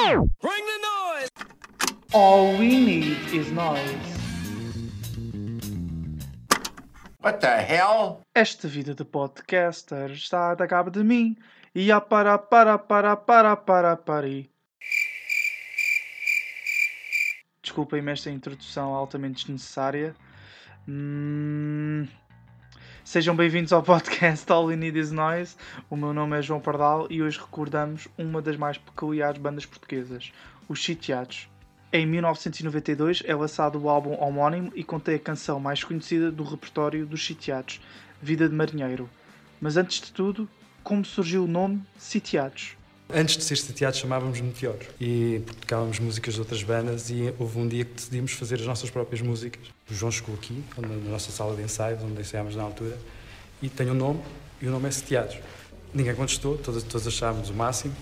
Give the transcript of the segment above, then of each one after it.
Bring the noise! All we need is noise. What the hell? Esta vida de podcaster está a cabo de mim. E a para para para para para para Desculpem-me esta introdução altamente desnecessária. Hum... Sejam bem-vindos ao podcast All We Need Is Noise. O meu nome é João Pardal e hoje recordamos uma das mais peculiares bandas portuguesas, os Sitiados. Em 1992 é lançado o álbum homónimo e contém a canção mais conhecida do repertório dos Sitiados, Vida de Marinheiro. Mas antes de tudo, como surgiu o nome Sitiados? Antes de ser sitiados chamávamos Meteoros e tocávamos músicas de outras bandas e houve um dia que decidimos fazer as nossas próprias músicas. O João chegou aqui, na nossa sala de ensaios, onde ensaiámos na altura, e tem um nome, e o nome é Sitiados. Ninguém contestou, todos, todos o máximo,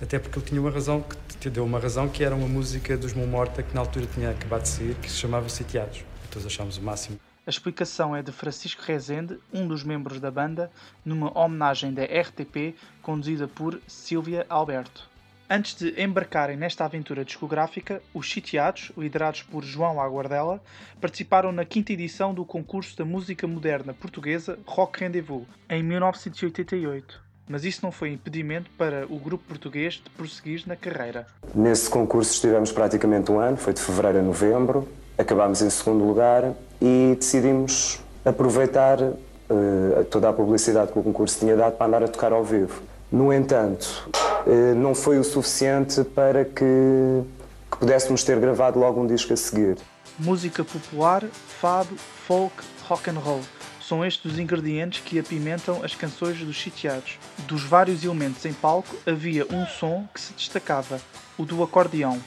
até porque ele tinha uma razão, que deu uma razão, que era uma música dos Mão Morta que na altura tinha acabado de sair, que se chamava Sitiados. E todos achámos o máximo. A explicação é de Francisco Rezende, um dos membros da banda, numa homenagem da RTP conduzida por Silvia Alberto. Antes de embarcarem nesta aventura discográfica, os Sitiados, liderados por João Aguardela, participaram na quinta edição do concurso da música moderna portuguesa Rock Rendezvous, em 1988. Mas isso não foi impedimento para o grupo português de prosseguir na carreira. Nesse concurso estivemos praticamente um ano, foi de fevereiro a novembro, acabámos em segundo lugar e decidimos aproveitar uh, toda a publicidade que o concurso tinha dado para andar a tocar ao vivo. No entanto, uh, não foi o suficiente para que, que pudéssemos ter gravado logo um disco a seguir. Música popular, fado, folk, rock and roll. São estes os ingredientes que apimentam as canções dos sitiados. Dos vários elementos em palco, havia um som que se destacava, o do acordeão,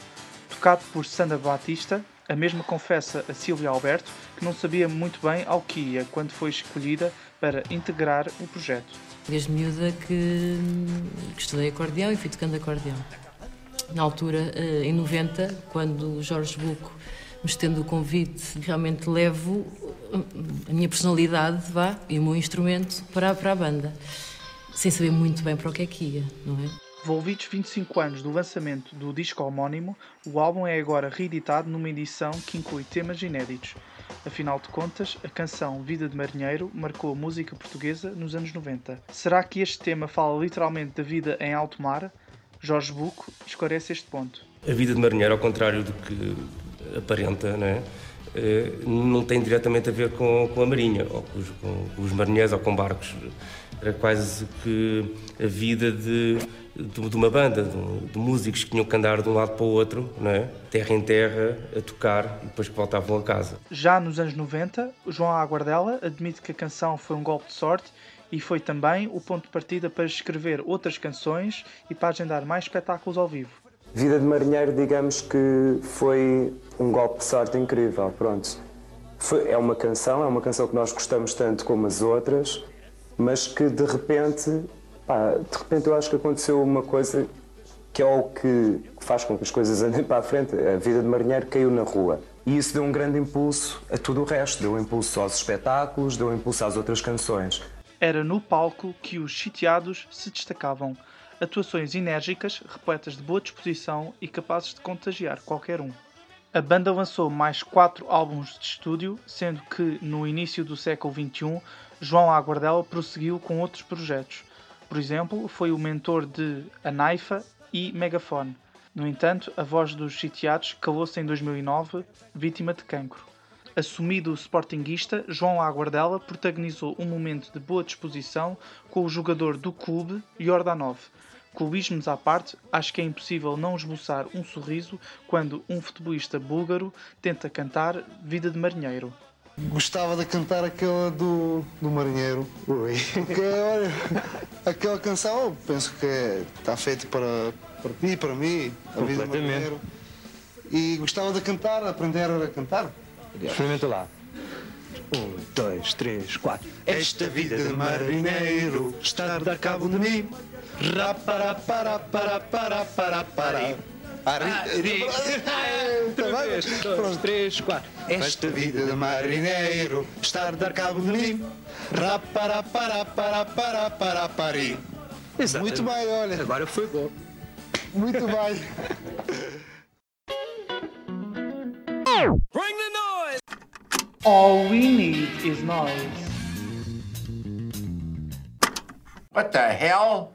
tocado por Sandra Batista, a mesma confessa a Silvia Alberto que não sabia muito bem ao que ia quando foi escolhida para integrar o projeto. Desde miúda que, que estudei acordeão e fui tocando acordeão. Na altura, eh, em 90, quando o Jorge Buco me estende o convite, realmente levo a minha personalidade vá, e o meu instrumento para, para a banda, sem saber muito bem para o que é que ia, não é? Envolvidos 25 anos do lançamento do disco homónimo, o álbum é agora reeditado numa edição que inclui temas inéditos. Afinal de contas, a canção Vida de Marinheiro marcou a música portuguesa nos anos 90. Será que este tema fala literalmente da vida em alto mar? Jorge Buco esclarece este ponto. A vida de marinheiro, ao contrário do que aparenta, não, é? Eh, não tem diretamente a ver com, a marinha, ou com os marinheiros ou com barcos. Era quase que a vida de de, de uma banda, de, de, músicos que tinham que andar de um lado para o outro, não é? terra em terra, a tocar e depois que voltavam a casa. Já nos anos 90, João Aguardela admite que a canção foi um golpe de sorte e foi também o ponto de partida para escrever outras canções e para agendar mais espetáculos ao vivo. Vida de Marinheiro, digamos que foi um golpe de sorte incrível, pronto. Foi, é uma canção, é uma canção que nós gostamos tanto como as outras, mas que de repente Pá, de repente eu acho que aconteceu uma coisa que é o que faz com que as coisas andem para a frente. A vida de marinheiro caiu na rua. E isso deu um grande impulso a tudo o resto. Deu impulso aos espetáculos, deu impulso às outras canções. Era no palco que os sitiados se destacavam. Atuações enérgicas, repletas de boa disposição e capazes de contagiar qualquer um. A banda lançou mais quatro álbuns de estúdio, sendo que, no início do século XXI, João Aguardela prosseguiu com outros projetos, por exemplo, foi o mentor de Anaifa e Megafone. No entanto, a voz dos sitiados calou-se em 2009, vítima de cancro. Assumido sportinguista, João Aguardela protagonizou um momento de boa disposição com o jogador do clube, Jordanov. Clubismos à parte, acho que é impossível não esboçar um sorriso quando um futebolista búlgaro tenta cantar Vida de Marinheiro. Gostava de cantar aquela do, do Marinheiro. Ui. Porque, olha, aquela canção, penso que está feita para, para ti, para mim, a vida do Marinheiro. E gostava de cantar, aprender a cantar. Experimenta lá. Um, dois, três, quatro. Esta vida de marinheiro está a dar cabo de mim. Rapara, para, para, para, para, para. Ari... Pronto, três, quatro. Esta vida de marinheiro está a dar cabo de mim. Rapara, para, para, para, para, pari. Muito bem, olha. Agora foi bom. Muito bem. All we need is noise. What the hell?